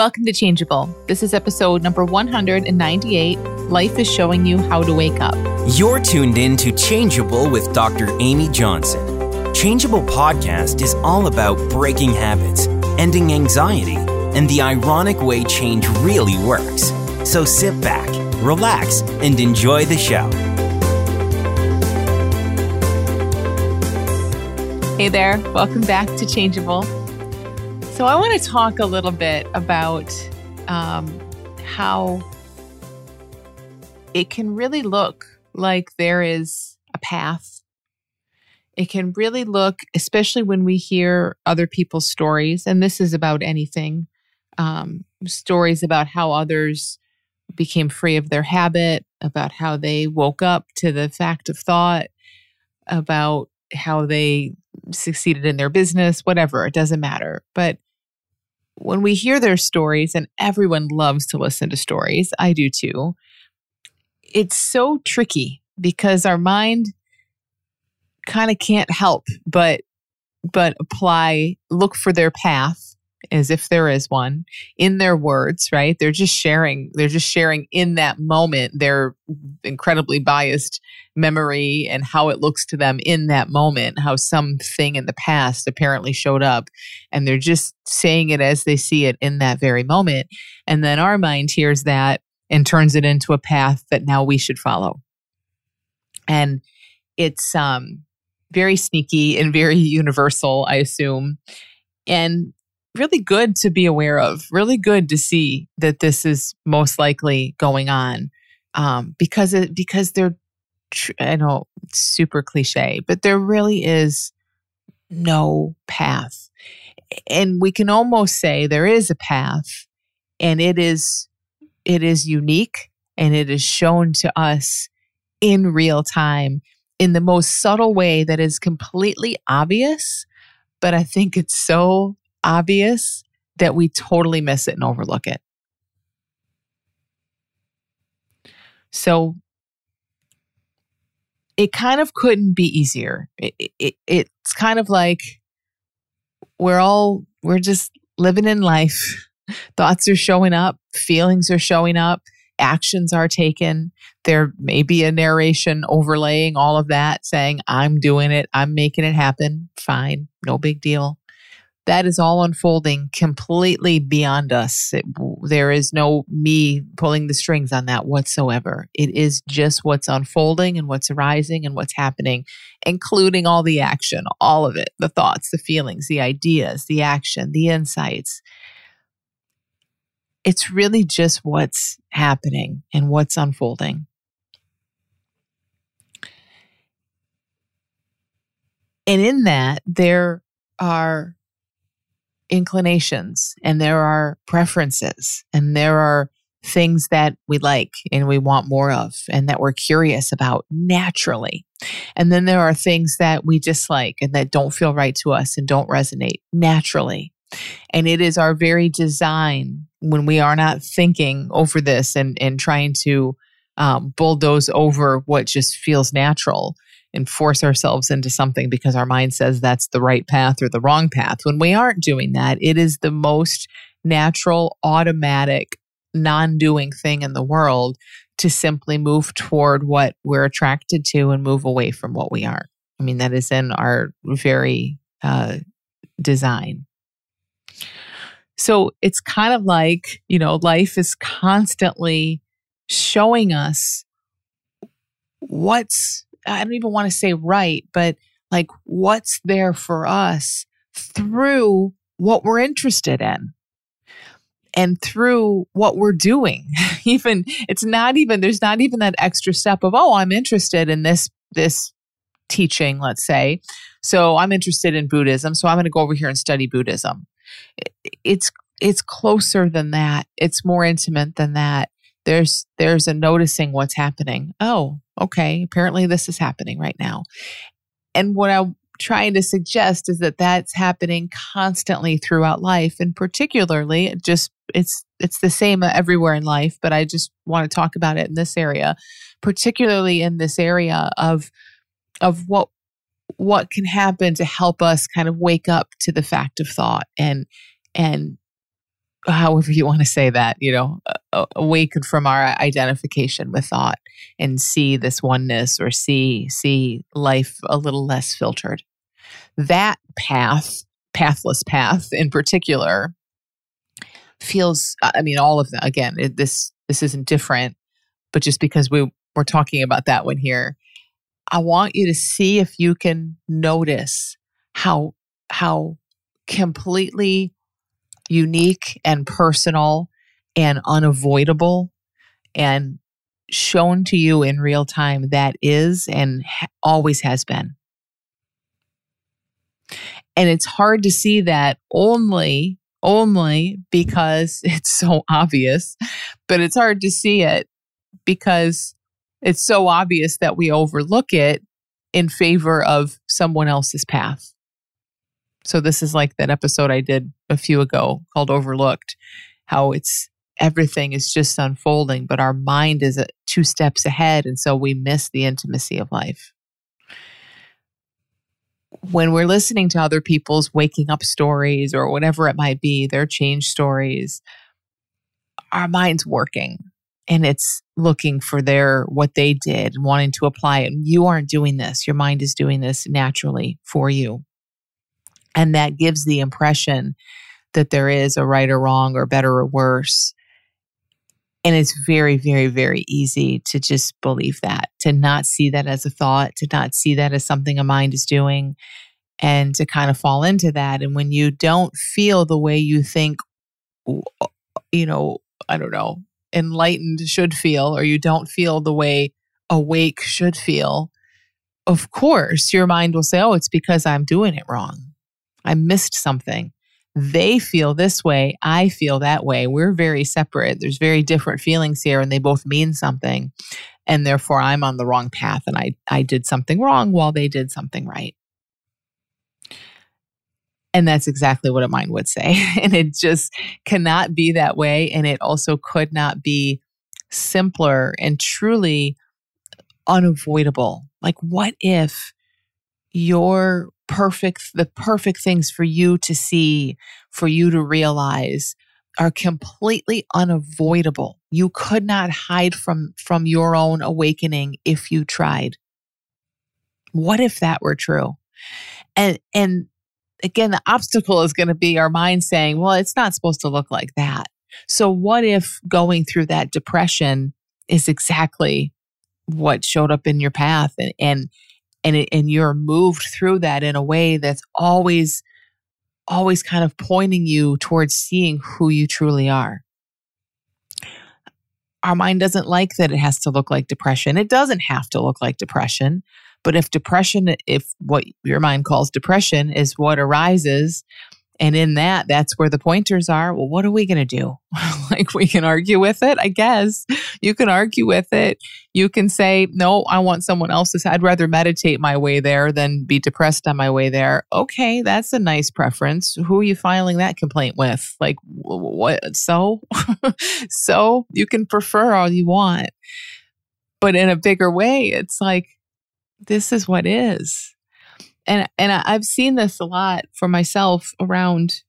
Welcome to Changeable. This is episode number 198 Life is Showing You How to Wake Up. You're tuned in to Changeable with Dr. Amy Johnson. Changeable podcast is all about breaking habits, ending anxiety, and the ironic way change really works. So sit back, relax, and enjoy the show. Hey there, welcome back to Changeable. So, I want to talk a little bit about um, how it can really look like there is a path. It can really look, especially when we hear other people's stories, and this is about anything um, stories about how others became free of their habit, about how they woke up to the fact of thought, about how they succeeded in their business, whatever, it doesn't matter. But when we hear their stories, and everyone loves to listen to stories, I do too, it's so tricky because our mind kind of can't help but but apply look for their path as if there is one in their words right? They're just sharing they're just sharing in that moment their incredibly biased memory and how it looks to them in that moment how something in the past apparently showed up. And they're just saying it as they see it in that very moment. And then our mind hears that and turns it into a path that now we should follow. And it's um very sneaky and very universal i assume. And really good to be aware of, really good to see that this is most likely going on um, because it because they're I know super cliche, but there really is no path, and we can almost say there is a path, and it is it is unique and it is shown to us in real time in the most subtle way that is completely obvious but I think it's so obvious that we totally miss it and overlook it. So it kind of couldn't be easier. It, it, it's kind of like we're all, we're just living in life. Thoughts are showing up, feelings are showing up, actions are taken. There may be a narration overlaying all of that saying, I'm doing it, I'm making it happen. Fine, no big deal that is all unfolding completely beyond us. It, there is no me pulling the strings on that whatsoever. It is just what's unfolding and what's arising and what's happening, including all the action, all of it the thoughts, the feelings, the ideas, the action, the insights. It's really just what's happening and what's unfolding. And in that, there are inclinations and there are preferences and there are things that we like and we want more of and that we're curious about naturally. And then there are things that we dislike and that don't feel right to us and don't resonate naturally. And it is our very design when we are not thinking over this and, and trying to um, bulldoze over what just feels natural and force ourselves into something because our mind says that's the right path or the wrong path. When we aren't doing that, it is the most natural, automatic, non doing thing in the world to simply move toward what we're attracted to and move away from what we aren't. I mean, that is in our very uh, design. So it's kind of like, you know, life is constantly showing us what's I don't even want to say right, but like what's there for us through what we're interested in and through what we're doing. even it's not even there's not even that extra step of oh, I'm interested in this this teaching, let's say. So I'm interested in Buddhism, so I'm going to go over here and study Buddhism. It's it's closer than that. It's more intimate than that there's there's a noticing what's happening. Oh, okay, apparently this is happening right now. And what I'm trying to suggest is that that's happening constantly throughout life and particularly just it's it's the same everywhere in life, but I just want to talk about it in this area, particularly in this area of of what what can happen to help us kind of wake up to the fact of thought and and however you want to say that, you know, awaken from our identification with thought and see this oneness or see see life a little less filtered. That path, pathless path in particular, feels. I mean, all of them. Again, it, this this isn't different, but just because we we're talking about that one here, I want you to see if you can notice how how completely unique and personal and unavoidable and shown to you in real time that is and ha- always has been. And it's hard to see that only only because it's so obvious, but it's hard to see it because it's so obvious that we overlook it in favor of someone else's path. So this is like that episode I did a few ago called Overlooked, how it's everything is just unfolding, but our mind is uh, two steps ahead. And so we miss the intimacy of life. When we're listening to other people's waking up stories or whatever it might be, their change stories, our mind's working and it's looking for their what they did and wanting to apply it. You aren't doing this. Your mind is doing this naturally for you. And that gives the impression that there is a right or wrong or better or worse. And it's very, very, very easy to just believe that, to not see that as a thought, to not see that as something a mind is doing, and to kind of fall into that. And when you don't feel the way you think, uh, you know, I don't know, enlightened should feel, or you don't feel the way awake should feel, of course, your mind will say, oh, it's because I'm doing it wrong. I missed something. They feel this way. I feel that way. We're very separate. There's very different feelings here, and they both mean something. And therefore, I'm on the wrong path, and I, I did something wrong while they did something right. And that's exactly what a mind would say. and it just cannot be that way. And it also could not be simpler and truly unavoidable. Like, what if your perfect the perfect things for you to see for you to realize are completely unavoidable. You could not hide from from your own awakening if you tried. What if that were true? And and again the obstacle is going to be our mind saying well it's not supposed to look like that. So what if going through that depression is exactly what showed up in your path and and and it, and you're moved through that in a way that's always always kind of pointing you towards seeing who you truly are. Our mind doesn't like that it has to look like depression. It doesn't have to look like depression but if depression if what your mind calls depression is what arises and in that, that's where the pointers are. Well, what are we going to do? like, we can argue with it, I guess. You can argue with it. You can say, no, I want someone else's. I'd rather meditate my way there than be depressed on my way there. Okay, that's a nice preference. Who are you filing that complaint with? Like, what? So? so you can prefer all you want. But in a bigger way, it's like, this is what is and and I've seen this a lot for myself around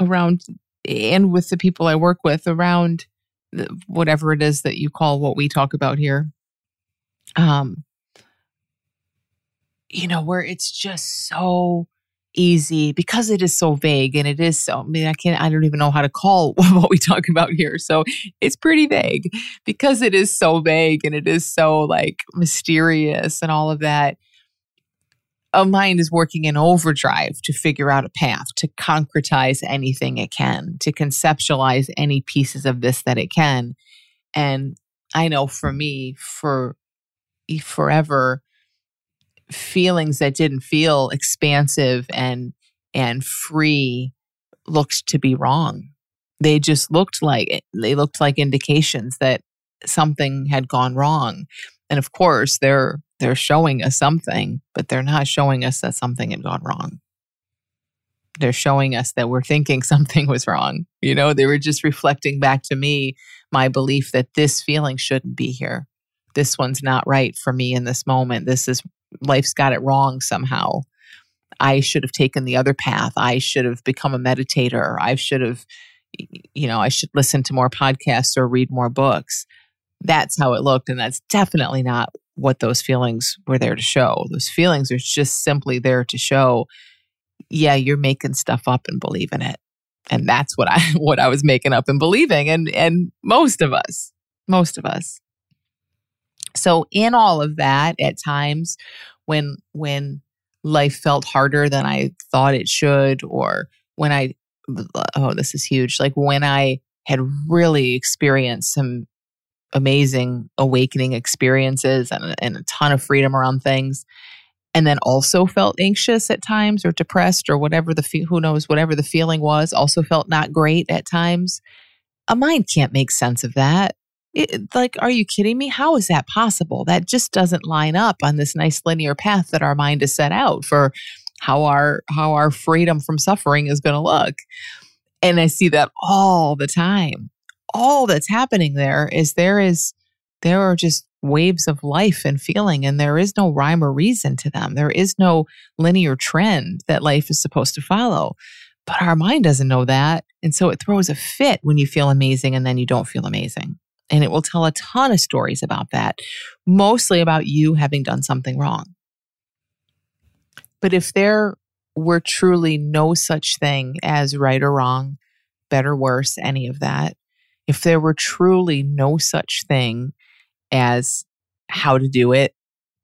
around and with the people I work with around whatever it is that you call what we talk about here. Um you know where it's just so easy because it is so vague and it is so I mean I can't I don't even know how to call what we talk about here. So it's pretty vague because it is so vague and it is so like mysterious and all of that a mind is working in overdrive to figure out a path, to concretize anything it can, to conceptualize any pieces of this that it can. And I know for me, for forever, feelings that didn't feel expansive and and free looked to be wrong. They just looked like they looked like indications that something had gone wrong. And of course, they're they're showing us something, but they're not showing us that something had gone wrong. They're showing us that we're thinking something was wrong. You know, they were just reflecting back to me my belief that this feeling shouldn't be here. This one's not right for me in this moment. This is life's got it wrong somehow. I should have taken the other path. I should have become a meditator. I should have you know, I should listen to more podcasts or read more books. That's how it looked. And that's definitely not what those feelings were there to show. Those feelings are just simply there to show, yeah, you're making stuff up and believing it. And that's what I what I was making up and believing. And and most of us, most of us. So in all of that, at times when when life felt harder than I thought it should, or when I oh, this is huge. Like when I had really experienced some amazing awakening experiences and, and a ton of freedom around things. And then also felt anxious at times or depressed or whatever the fe- who knows whatever the feeling was. Also felt not great at times. A mind can't make sense of that. It, like are you kidding me? How is that possible? That just doesn't line up on this nice linear path that our mind is set out for how our how our freedom from suffering is going to look. And i see that all the time all that's happening there is there is there are just waves of life and feeling and there is no rhyme or reason to them. There is no linear trend that life is supposed to follow. But our mind doesn't know that and so it throws a fit when you feel amazing and then you don't feel amazing. And it will tell a ton of stories about that mostly about you having done something wrong. But if there were truly no such thing as right or wrong better worse any of that if there were truly no such thing as how to do it,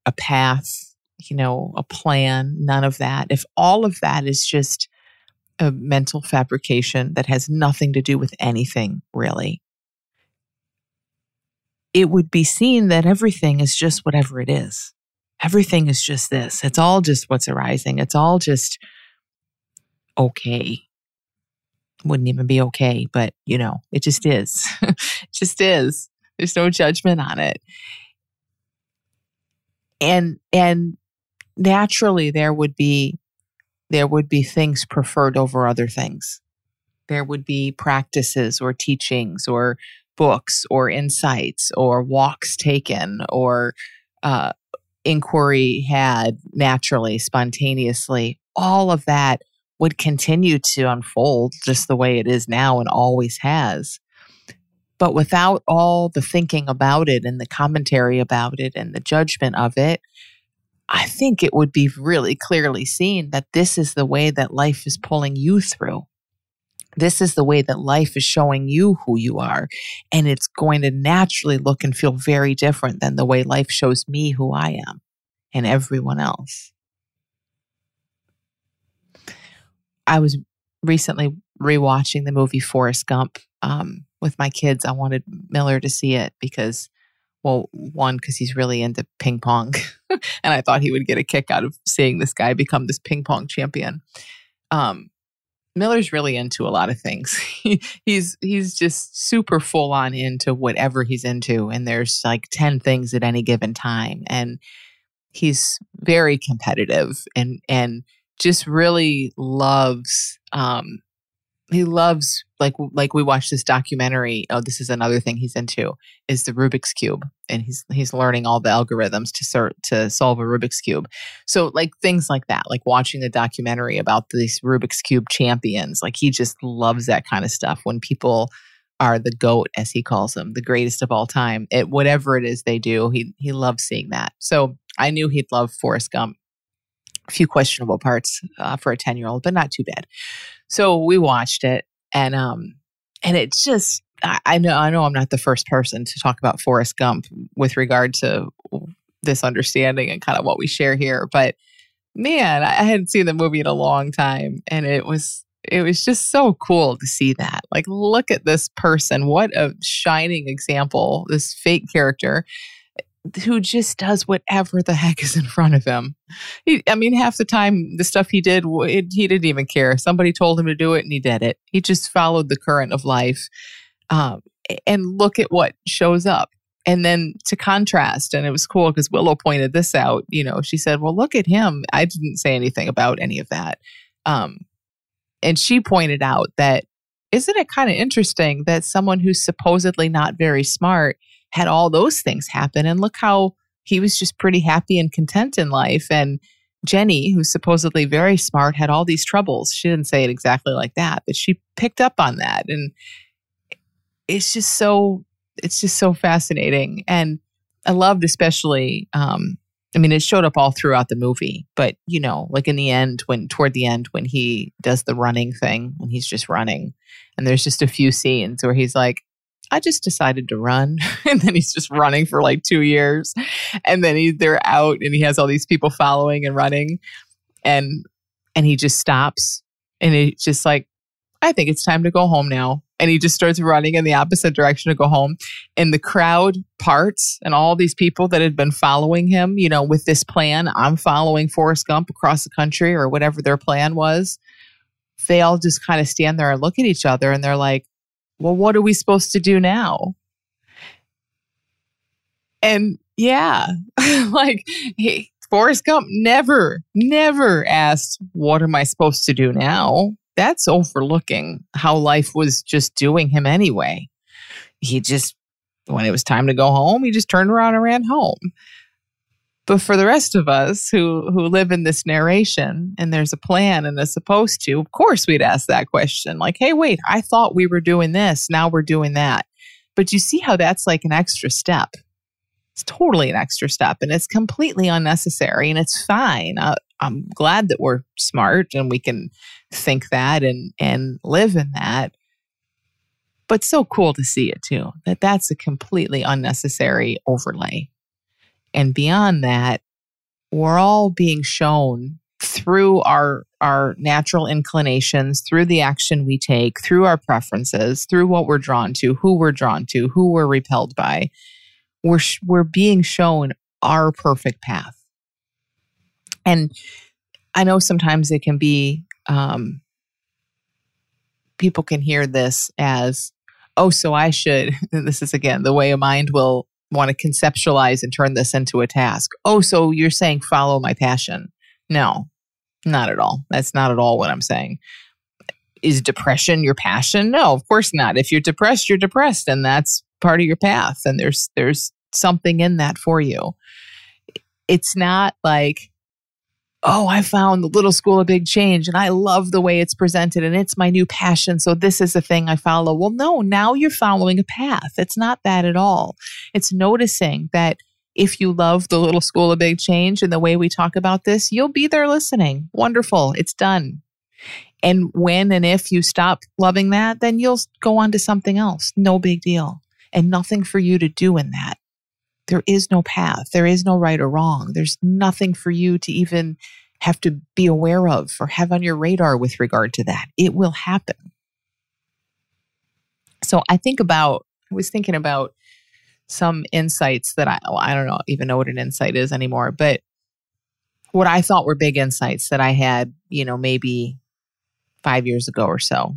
a path, you know, a plan, none of that. If all of that is just a mental fabrication that has nothing to do with anything really, it would be seen that everything is just whatever it is. Everything is just this. It's all just what's arising. It's all just okay wouldn't even be okay, but you know, it just is. it just is. There's no judgment on it. And and naturally there would be there would be things preferred over other things. There would be practices or teachings or books or insights or walks taken or uh, inquiry had naturally, spontaneously. All of that would continue to unfold just the way it is now and always has. But without all the thinking about it and the commentary about it and the judgment of it, I think it would be really clearly seen that this is the way that life is pulling you through. This is the way that life is showing you who you are. And it's going to naturally look and feel very different than the way life shows me who I am and everyone else. I was recently rewatching the movie Forrest Gump um, with my kids. I wanted Miller to see it because, well, one, because he's really into ping pong. and I thought he would get a kick out of seeing this guy become this ping pong champion. Um, Miller's really into a lot of things. he's he's just super full on into whatever he's into, and there's like ten things at any given time, and he's very competitive and and just really loves um he loves like like we watched this documentary oh this is another thing he's into is the rubik's cube and he's he's learning all the algorithms to sort to solve a rubik's cube. So like things like that like watching the documentary about these rubik's cube champions like he just loves that kind of stuff when people are the goat as he calls them the greatest of all time at whatever it is they do he he loves seeing that. So i knew he'd love forrest gump a few questionable parts uh, for a 10 year old, but not too bad. So we watched it and, um, and it just, I, I know, I know I'm not the first person to talk about Forrest Gump with regard to this understanding and kind of what we share here, but man, I hadn't seen the movie in a long time and it was, it was just so cool to see that. Like, look at this person. What a shining example, this fake character who just does whatever the heck is in front of him. He, I mean, half the time, the stuff he did, it, he didn't even care. Somebody told him to do it and he did it. He just followed the current of life. Um, and look at what shows up. And then to contrast, and it was cool because Willow pointed this out, you know, she said, Well, look at him. I didn't say anything about any of that. Um, and she pointed out that isn't it kind of interesting that someone who's supposedly not very smart had all those things happen. And look how he was just pretty happy and content in life. And Jenny, who's supposedly very smart, had all these troubles. She didn't say it exactly like that, but she picked up on that. And it's just so, it's just so fascinating. And I loved especially, um, I mean, it showed up all throughout the movie, but you know, like in the end, when toward the end, when he does the running thing, when he's just running, and there's just a few scenes where he's like, I just decided to run. and then he's just running for like two years. And then he, they're out and he has all these people following and running. And, and he just stops and it's just like, I think it's time to go home now. And he just starts running in the opposite direction to go home. And the crowd parts and all these people that had been following him, you know, with this plan, I'm following Forrest Gump across the country or whatever their plan was. They all just kind of stand there and look at each other and they're like, well, what are we supposed to do now? And yeah, like he, Forrest Gump never, never asked, What am I supposed to do now? That's overlooking how life was just doing him anyway. He just, when it was time to go home, he just turned around and ran home. But for the rest of us who who live in this narration and there's a plan and is supposed to, of course we'd ask that question. Like, hey, wait, I thought we were doing this, now we're doing that. But you see how that's like an extra step. It's totally an extra step and it's completely unnecessary and it's fine. Uh, I'm glad that we're smart and we can think that and and live in that. But so cool to see it too. That that's a completely unnecessary overlay. And beyond that, we're all being shown through our our natural inclinations, through the action we take, through our preferences, through what we're drawn to, who we're drawn to, who we're repelled by. We're we're being shown our perfect path. And I know sometimes it can be um, people can hear this as, oh, so I should. this is again the way a mind will want to conceptualize and turn this into a task. Oh, so you're saying follow my passion. No, not at all. That's not at all what I'm saying. Is depression your passion? No, of course not. If you're depressed, you're depressed and that's part of your path and there's there's something in that for you. It's not like oh, I found the little school of big change and I love the way it's presented and it's my new passion. So this is the thing I follow. Well, no, now you're following a path. It's not that at all. It's noticing that if you love the little school of big change and the way we talk about this, you'll be there listening. Wonderful. It's done. And when and if you stop loving that, then you'll go on to something else. No big deal. And nothing for you to do in that there is no path. There is no right or wrong. There's nothing for you to even have to be aware of or have on your radar with regard to that. It will happen. So I think about, I was thinking about some insights that I, well, I don't know, even know what an insight is anymore, but what I thought were big insights that I had, you know, maybe five years ago or so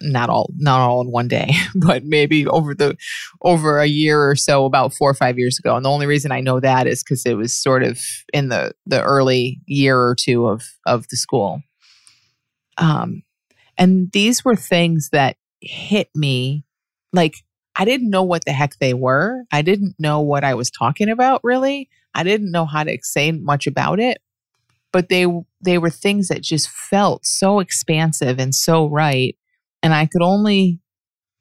not all not all in one day but maybe over the over a year or so about four or five years ago. And the only reason i know that is because it was sort of in the the early year or two of of the school. Um and these were things that hit me like i didn't know what the heck they were. I didn't know what i was talking about really. I didn't know how to say much about it but they they were things that just felt so expansive and so right and I could only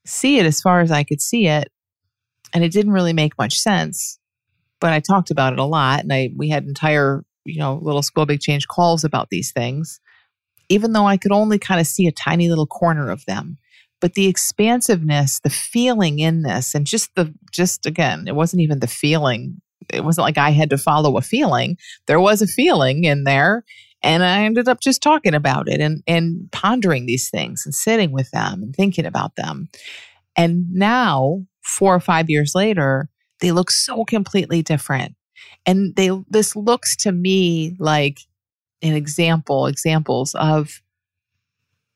see it as far as I could see it. And it didn't really make much sense. But I talked about it a lot and I we had entire, you know, little school big change calls about these things, even though I could only kind of see a tiny little corner of them. But the expansiveness, the feeling in this, and just the just again, it wasn't even the feeling. It wasn't like I had to follow a feeling. There was a feeling in there and I ended up just talking about it and, and pondering these things and sitting with them and thinking about them. And now, four or five years later, they look so completely different. And they this looks to me like an example, examples of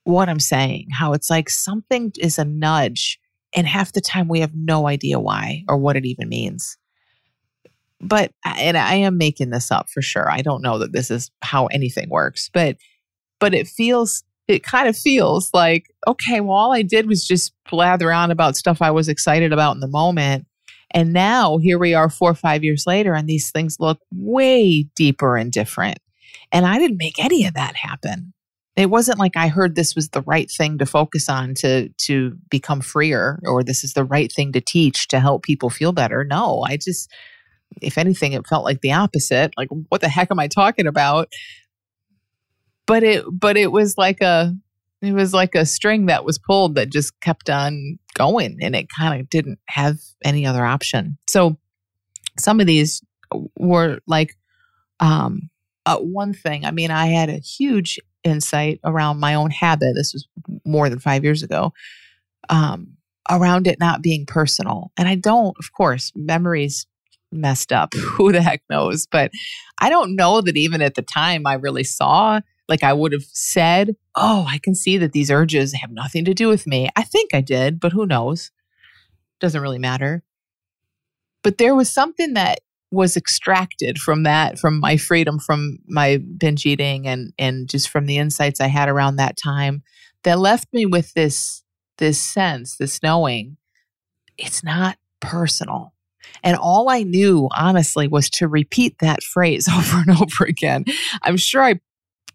what I'm saying, how it's like something is a nudge, and half the time we have no idea why or what it even means but and I am making this up for sure. I don't know that this is how anything works, but but it feels it kind of feels like okay, well all I did was just blather on about stuff I was excited about in the moment. And now here we are 4 or 5 years later and these things look way deeper and different. And I didn't make any of that happen. It wasn't like I heard this was the right thing to focus on to to become freer or this is the right thing to teach to help people feel better. No, I just if anything it felt like the opposite. Like what the heck am I talking about? But it but it was like a it was like a string that was pulled that just kept on going and it kind of didn't have any other option. So some of these were like um uh, one thing. I mean, I had a huge insight around my own habit. This was more than five years ago. Um, around it not being personal, and I don't, of course, memories messed up. Who the heck knows? But I don't know that even at the time I really saw. Like I would have said, "Oh, I can see that these urges have nothing to do with me." I think I did, but who knows? Doesn't really matter. But there was something that was extracted from that from my freedom from my binge eating and and just from the insights I had around that time that left me with this this sense this knowing it's not personal and all I knew honestly was to repeat that phrase over and over again I'm sure I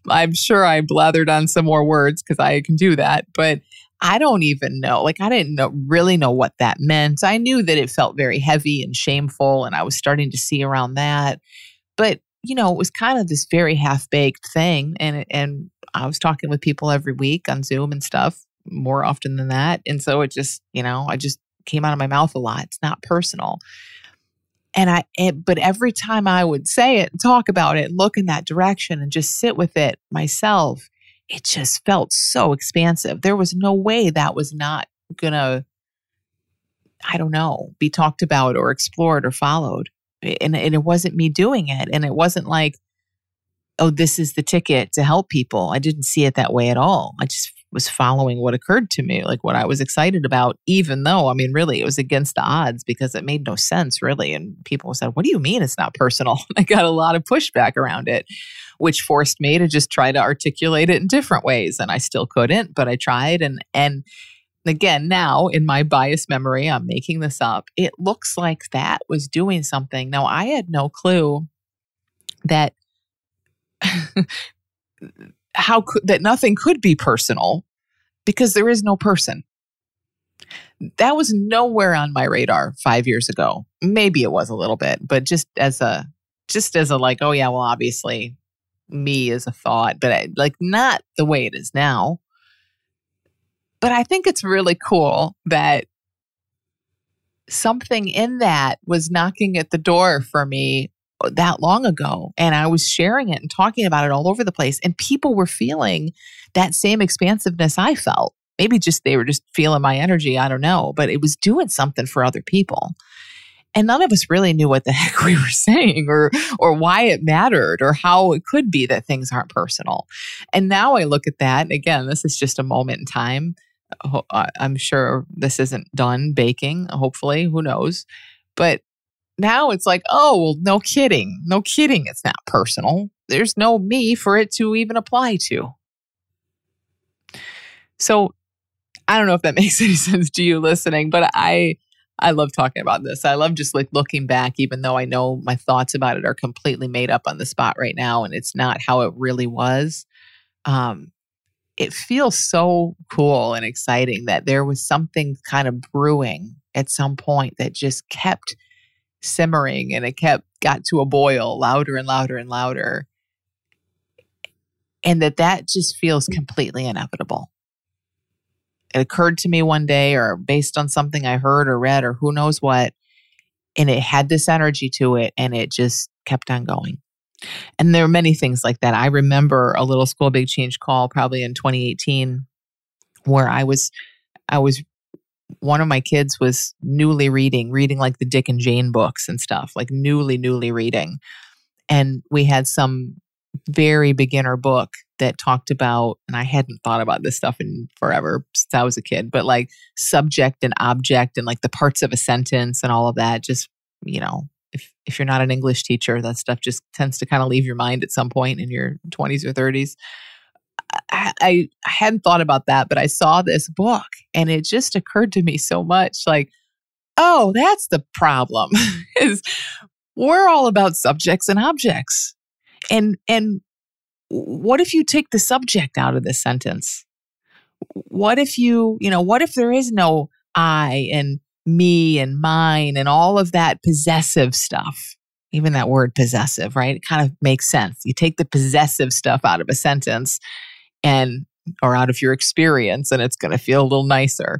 I'm sure I blathered on some more words because I can do that but I don't even know. Like, I didn't know, really know what that meant. I knew that it felt very heavy and shameful, and I was starting to see around that. But, you know, it was kind of this very half baked thing. And, and I was talking with people every week on Zoom and stuff more often than that. And so it just, you know, I just came out of my mouth a lot. It's not personal. And I, it, but every time I would say it talk about it, look in that direction and just sit with it myself, it just felt so expansive. There was no way that was not to, I don't know, be talked about or explored or followed. And, and it wasn't me doing it. And it wasn't like, oh, this is the ticket to help people. I didn't see it that way at all. I just was following what occurred to me, like what I was excited about, even though, I mean, really, it was against the odds because it made no sense, really. And people said, What do you mean it's not personal? I got a lot of pushback around it, which forced me to just try to articulate it in different ways. And I still couldn't, but I tried. And, and, Again, now in my biased memory, I'm making this up. It looks like that was doing something. Now, I had no clue that how could that nothing could be personal because there is no person. That was nowhere on my radar 5 years ago. Maybe it was a little bit, but just as a just as a like, oh yeah, well obviously me is a thought, but I, like not the way it is now. But I think it's really cool that something in that was knocking at the door for me that long ago and I was sharing it and talking about it all over the place and people were feeling that same expansiveness I felt. Maybe just they were just feeling my energy, I don't know, but it was doing something for other people. And none of us really knew what the heck we were saying or or why it mattered or how it could be that things aren't personal. And now I look at that and again, this is just a moment in time. I'm sure this isn't done baking, hopefully, who knows. But now it's like, oh, well, no kidding. No kidding. It's not personal. There's no me for it to even apply to. So I don't know if that makes any sense to you listening, but I I love talking about this. I love just like looking back, even though I know my thoughts about it are completely made up on the spot right now and it's not how it really was. Um, it feels so cool and exciting that there was something kind of brewing at some point that just kept simmering and it kept got to a boil louder and louder and louder. And that that just feels completely inevitable. It occurred to me one day or based on something i heard or read or who knows what and it had this energy to it and it just kept on going. And there are many things like that. I remember a little school big change call probably in 2018 where i was i was one of my kids was newly reading, reading like the Dick and Jane books and stuff, like newly, newly reading. And we had some very beginner book that talked about, and I hadn't thought about this stuff in forever since I was a kid, but like subject and object and like the parts of a sentence and all of that. Just, you know, if, if you're not an English teacher, that stuff just tends to kind of leave your mind at some point in your 20s or 30s. I, I, hadn't thought about that, but I saw this book and it just occurred to me so much like, oh, that's the problem is we're all about subjects and objects. And and what if you take the subject out of this sentence? What if you, you know, what if there is no I and me and mine and all of that possessive stuff? Even that word possessive, right? It kind of makes sense. You take the possessive stuff out of a sentence and or out of your experience and it's going to feel a little nicer.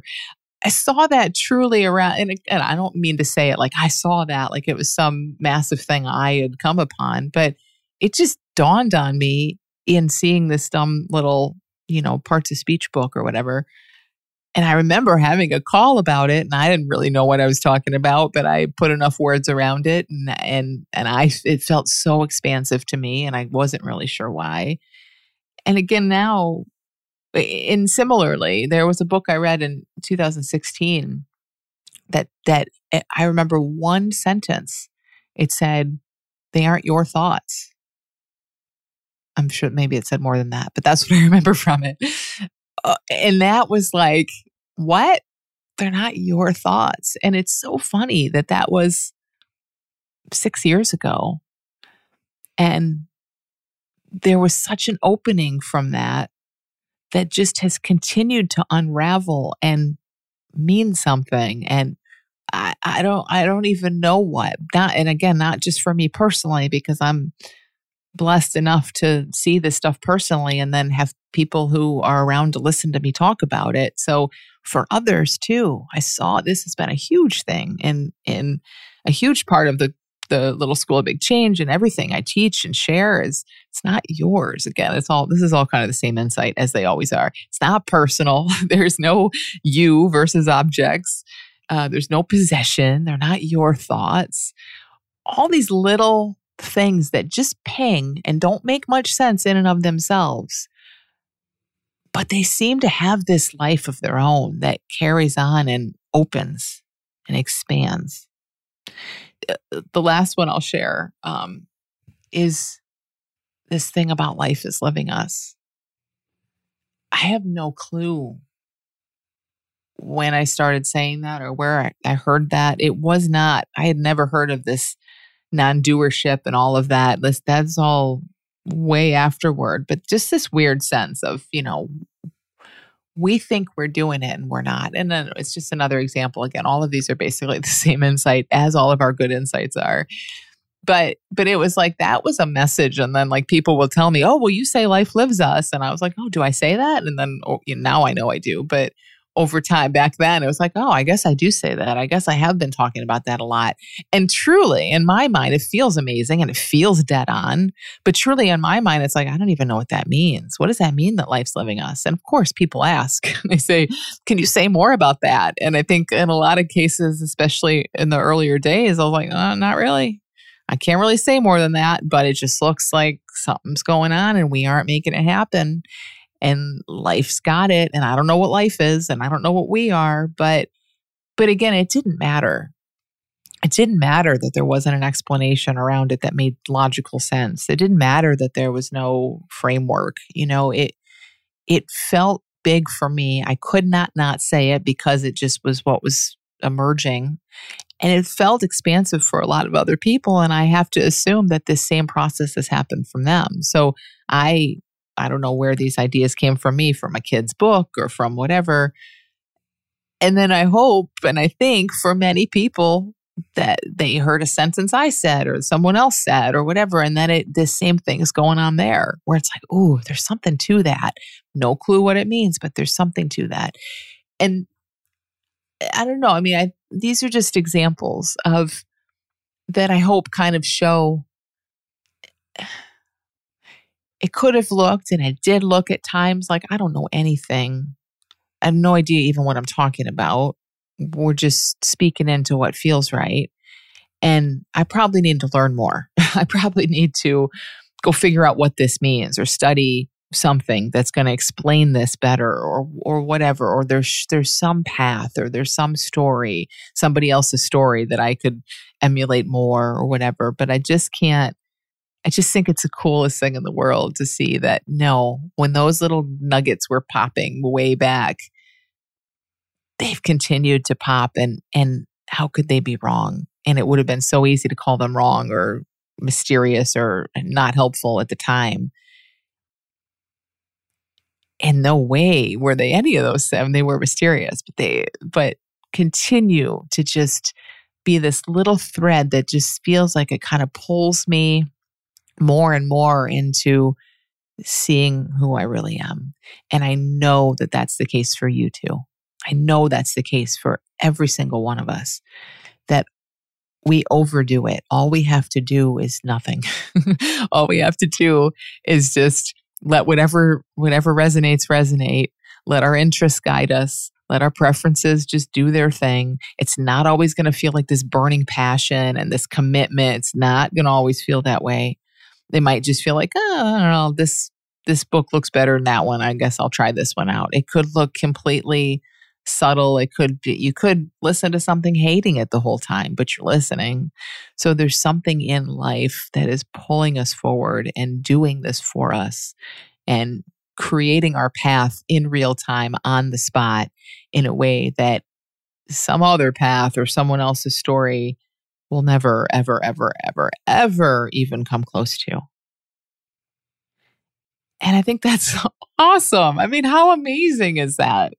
I saw that truly around, and, and I don't mean to say it like I saw that like it was some massive thing I had come upon, but it just dawned on me in seeing this dumb little, you know, parts of speech book or whatever. And I remember having a call about it, and I didn't really know what I was talking about, but I put enough words around it, and and and I it felt so expansive to me, and I wasn't really sure why. And again, now and similarly, there was a book I read in 2016 that that eh, I remember one sentence. It said, "They aren't your thoughts." I'm sure maybe it said more than that, but that's what I remember from it. Uh, and that was like, what? They're not your thoughts. And it's so funny that that was six years ago. And there was such an opening from that that just has continued to unravel and mean something and I, I don't I don't even know what not and again not just for me personally because I'm blessed enough to see this stuff personally and then have people who are around to listen to me talk about it so for others too I saw this has been a huge thing and in a huge part of the the little school of big change and everything I teach and share is it's not yours. Again, it's all this is all kind of the same insight as they always are. It's not personal. There's no you versus objects. Uh, there's no possession. They're not your thoughts. All these little things that just ping and don't make much sense in and of themselves. But they seem to have this life of their own that carries on and opens and expands. Uh, the last one I'll share um, is this thing about life is living us. I have no clue when I started saying that or where I, I heard that. It was not, I had never heard of this non doership and all of that. That's, that's all way afterward, but just this weird sense of, you know, we think we're doing it and we're not. And then it's just another example. Again, all of these are basically the same insight as all of our good insights are. But but it was like that was a message, and then like people will tell me, "Oh, well, you say life lives us," and I was like, "Oh, do I say that?" And then oh, you know, now I know I do, but over time back then it was like oh i guess i do say that. I guess i have been talking about that a lot. And truly in my mind it feels amazing and it feels dead on but truly in my mind it's like i don't even know what that means. What does that mean that life's living us? And of course people ask. They say can you say more about that? And i think in a lot of cases especially in the earlier days i was like oh, not really. I can't really say more than that, but it just looks like something's going on and we aren't making it happen and life's got it and I don't know what life is and I don't know what we are but but again it didn't matter. It didn't matter that there wasn't an explanation around it that made logical sense. It didn't matter that there was no framework you know it it felt big for me. I could not not say it because it just was what was emerging and it felt expansive for a lot of other people and i have to assume that this same process has happened from them. So i I don't know where these ideas came from me, from a kid's book or from whatever. And then I hope and I think for many people that they heard a sentence I said or someone else said or whatever, and then it this same thing is going on there where it's like, oh, there's something to that. No clue what it means, but there's something to that. And I don't know. I mean, I these are just examples of that I hope kind of show it could have looked, and it did look at times like I don't know anything. I have no idea even what I'm talking about. We're just speaking into what feels right. And I probably need to learn more. I probably need to go figure out what this means or study something that's going to explain this better or or whatever or there's there's some path or there's some story somebody else's story that I could emulate more or whatever but I just can't I just think it's the coolest thing in the world to see that no, when those little nuggets were popping way back, they've continued to pop and and how could they be wrong? And it would have been so easy to call them wrong or mysterious or not helpful at the time. and no way were they any of those seven. They were mysterious, but they, but continue to just be this little thread that just feels like it kind of pulls me more and more into seeing who I really am. And I know that that's the case for you too. I know that's the case for every single one of us that we overdo it. All we have to do is nothing. All we have to do is just let whatever whatever resonates resonate. Let our interests guide us. Let our preferences just do their thing. It's not always going to feel like this burning passion and this commitment. It's not going to always feel that way. They might just feel like, oh, I don't know, this this book looks better than that one. I guess I'll try this one out. It could look completely subtle. It could be, you could listen to something hating it the whole time, but you're listening. So there's something in life that is pulling us forward and doing this for us and creating our path in real time on the spot in a way that some other path or someone else's story will never, ever, ever, ever, ever even come close to. And I think that's awesome. I mean, how amazing is that?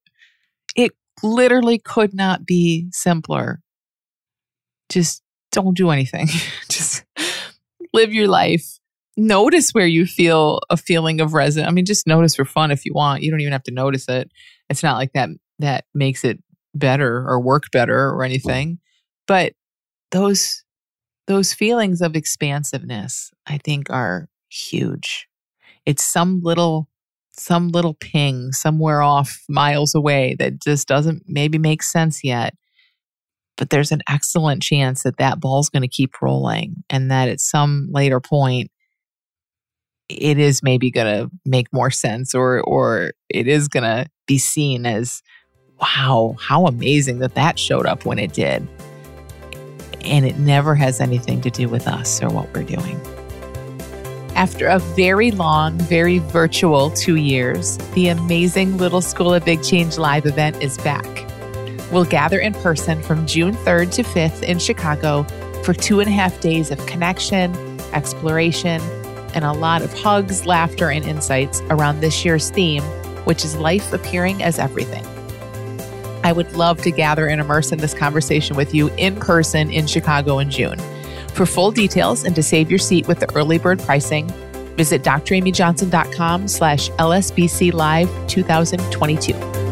It literally could not be simpler. Just don't do anything. just live your life. Notice where you feel a feeling of resonance. I mean, just notice for fun if you want. You don't even have to notice it. It's not like that that makes it better or work better or anything. But those those feelings of expansiveness, I think, are huge. It's some little some little ping somewhere off miles away that just doesn't maybe make sense yet. But there's an excellent chance that that ball's going to keep rolling and that at some later point, it is maybe going to make more sense or, or it is going to be seen as, wow, how amazing that that showed up when it did. And it never has anything to do with us or what we're doing. After a very long, very virtual two years, the amazing Little School of Big Change live event is back. We'll gather in person from June 3rd to 5th in Chicago for two and a half days of connection, exploration, and a lot of hugs, laughter, and insights around this year's theme, which is life appearing as everything. I would love to gather and immerse in this conversation with you in person in Chicago in June. For full details and to save your seat with the early bird pricing, visit dramyjohnson.com slash lsbc live 2022.